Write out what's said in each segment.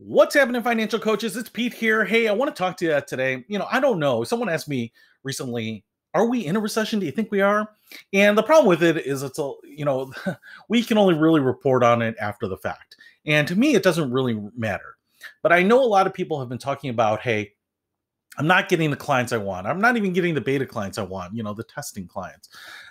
What's happening, financial coaches? It's Pete here. Hey, I want to talk to you today. You know, I don't know. Someone asked me recently, are we in a recession? Do you think we are? And the problem with it is it's a, you know, we can only really report on it after the fact. And to me, it doesn't really matter. But I know a lot of people have been talking about, hey, I'm not getting the clients I want. I'm not even getting the beta clients I want, you know, the testing clients.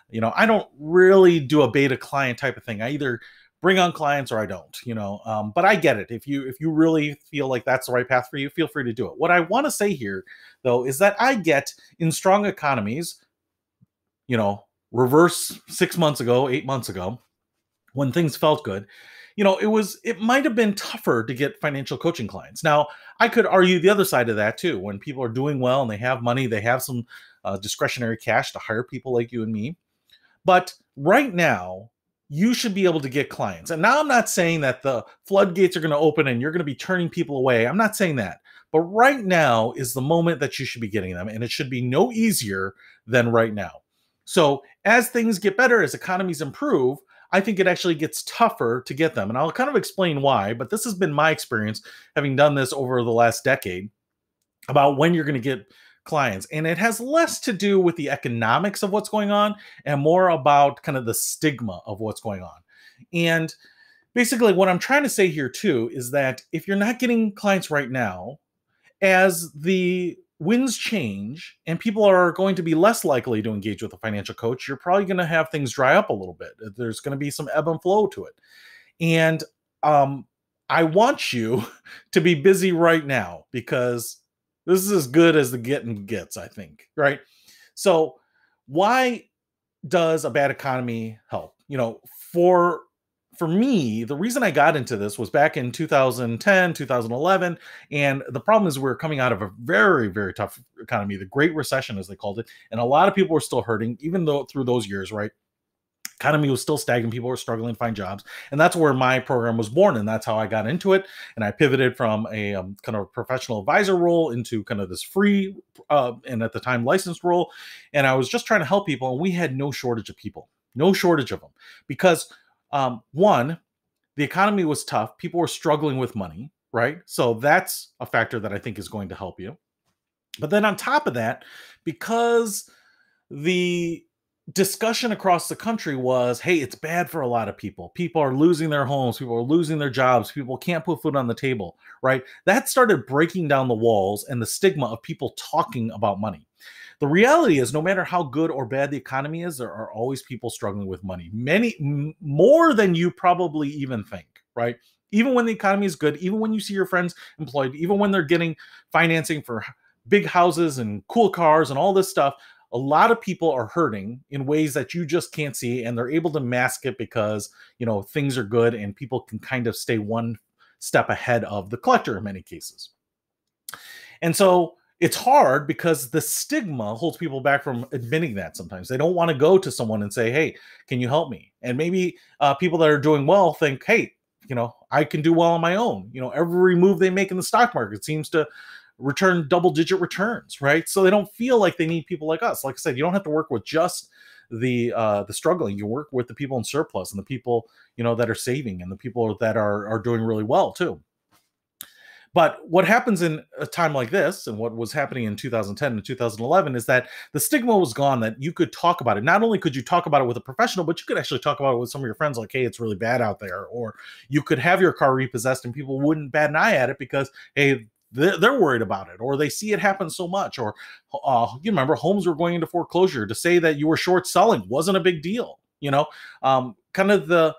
You know, I don't really do a beta client type of thing. I either bring on clients or I don't, you know. Um, but I get it. If you if you really feel like that's the right path for you, feel free to do it. What I want to say here, though, is that I get in strong economies, you know, reverse six months ago, eight months ago, when things felt good, you know, it was it might have been tougher to get financial coaching clients. Now, I could argue the other side of that too. When people are doing well and they have money, they have some uh, discretionary cash to hire people like you and me. But right now, you should be able to get clients. And now I'm not saying that the floodgates are going to open and you're going to be turning people away. I'm not saying that. But right now is the moment that you should be getting them. And it should be no easier than right now. So as things get better, as economies improve, I think it actually gets tougher to get them. And I'll kind of explain why. But this has been my experience having done this over the last decade about when you're going to get clients. And it has less to do with the economics of what's going on and more about kind of the stigma of what's going on. And basically, what I'm trying to say here too is that if you're not getting clients right now, as the winds change and people are going to be less likely to engage with a financial coach, you're probably going to have things dry up a little bit. There's going to be some ebb and flow to it. And um, I want you to be busy right now because this is as good as the getting gets, I think, right? So, why does a bad economy help? You know, for for me, the reason I got into this was back in 2010, 2011. And the problem is, we we're coming out of a very, very tough economy, the Great Recession, as they called it. And a lot of people were still hurting, even though through those years, right? Economy was still stagnant people were struggling to find jobs. And that's where my program was born and that's how i got into it. And i pivoted from a um, kind of professional advisor role into kind of this free uh, and at the time licensed role. And i was just trying to help people and we had no shortage of people no shortage of them because um, one the economy was tough. People were struggling with money right? So that's a factor that i think is going to help you. But then on top of that because the discussion across the country was hey it's bad for a lot of people. People are losing their homes. People are losing their jobs. People can't put food on the table right? That started breaking down the walls and the stigma of people talking about money. The reality is no matter how good or bad the economy is there are always people struggling with money. Many m- more than you probably even think right? Even when the economy is good even when you see your friends employed even when they're getting financing for big houses and cool cars and all this stuff a lot of people are hurting in ways that you just can't see and they're able to mask it because you know things are good and people can kind of stay one step ahead of the collector in many cases. And so it's hard because the stigma holds people back from admitting that sometimes. They don't want to go to someone and say hey can you help me? And maybe uh, people that are doing well think hey you know i can do well on my own. You know every move they make in the stock market seems to return double digit returns, right? So they don't feel like they need people like us. Like I said, you don't have to work with just the uh the struggling you work with the people in surplus and the people you know that are saving and the people that are are doing really well too but what happens in a time like this and what was happening in 2010 and 2011 is that the stigma was gone that you could talk about it not only could you talk about it with a professional but you could actually talk about it with some of your friends like hey it's really bad out there or you could have your car repossessed and people wouldn't bat an eye at it because hey they're, worried about it or they see it happen so much or uh, you remember homes were going into foreclosure to say that you were short selling wasn't a big deal you know? Um, kind of the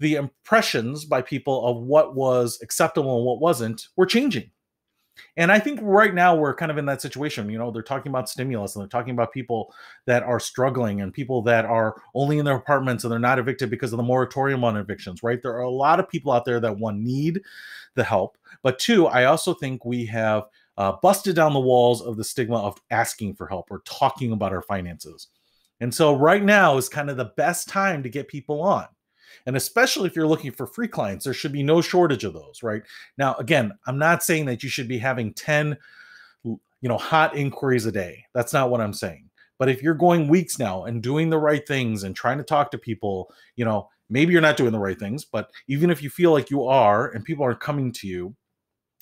the impressions by people of what was acceptable and what wasn't were changing and I think right now we're kind of in that situation. You know, they're talking about stimulus and they're talking about people that are struggling and people that are only in their apartments and they're not evicted because of the moratorium on evictions, right? There are a lot of people out there that one need the help. But two, I also think we have uh, busted down the walls of the stigma of asking for help or talking about our finances. And so right now is kind of the best time to get people on. And especially if you're looking for free clients, there should be no shortage of those, right? Now, again, I'm not saying that you should be having 10 you know, hot inquiries a day. That's not what I'm saying. But if you're going weeks now and doing the right things and trying to talk to people, you know, maybe you're not doing the right things, but even if you feel like you are and people are coming to you,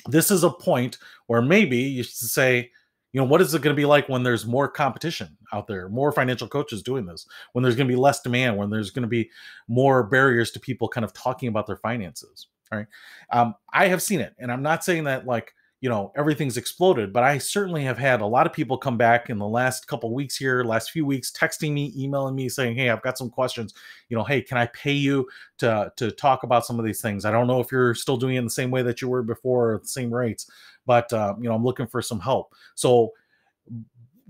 this is a point where maybe you should say, you know, what is it going to be like when there's more competition out there, more financial coaches doing this, when there's going to be less demand, when there's going to be more barriers to people kind of talking about their finances. Right. Um, I have seen it, and I'm not saying that like you know everything's exploded but i certainly have had a lot of people come back in the last couple weeks here last few weeks texting me emailing me saying hey i've got some questions you know hey can i pay you to to talk about some of these things i don't know if you're still doing it in the same way that you were before the same rates but uh, you know i'm looking for some help. So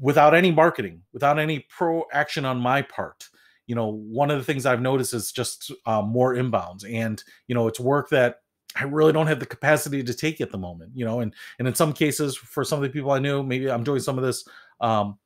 without any marketing without any pro action on my part you know one of the things i've noticed is just uh, more inbounds. And you know it's work that I really don't have the capacity to take at the moment, you know, and and in some cases, for some of the people I knew, maybe I'm doing some of this um,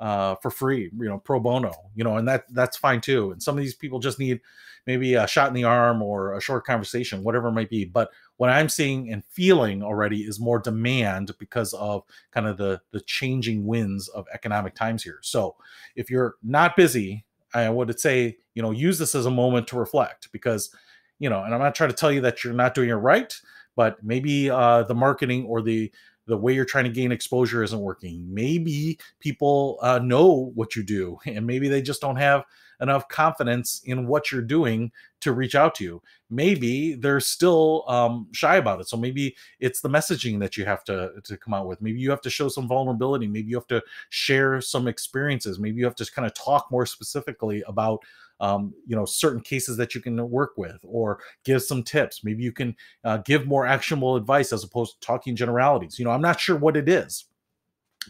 uh, for free, you know, pro bono, you know, and that that's fine too. And some of these people just need maybe a shot in the arm or a short conversation, whatever it might be. But what I'm seeing and feeling already is more demand because of kind of the the changing winds of economic times here. So if you're not busy, I would say, you know, use this as a moment to reflect because you know, and I'm not trying to tell you that you're not doing it right, but maybe uh, the marketing or the the way you're trying to gain exposure isn't working. Maybe people uh, know what you do, and maybe they just don't have enough confidence in what you're doing to reach out to you. Maybe they're still um, shy about it. So maybe it's the messaging that you have to to come out with. Maybe you have to show some vulnerability. Maybe you have to share some experiences. Maybe you have to kind of talk more specifically about um, you know certain cases that you can work with or give some tips. Maybe you can uh, give more actionable advice as opposed to talking generalities. You know i'm not sure what it is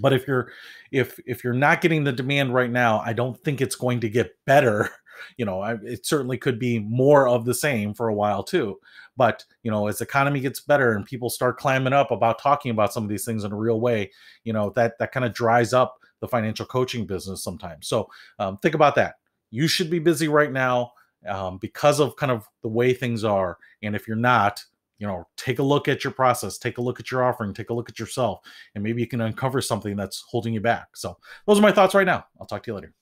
but if you're if if you're not getting the demand right now i don't think it's going to get better. You know I, it certainly could be more of the same for a while too but you know as the economy gets better and people start climbing up about talking about some of these things in a real way you know that that kind of dries up the financial coaching business sometimes. So um, think about that you should be busy right now um, because of kind of the way things are. And if you're not, you know, take a look at your process, take a look at your offering, take a look at yourself, and maybe you can uncover something that's holding you back. So, those are my thoughts right now. I'll talk to you later.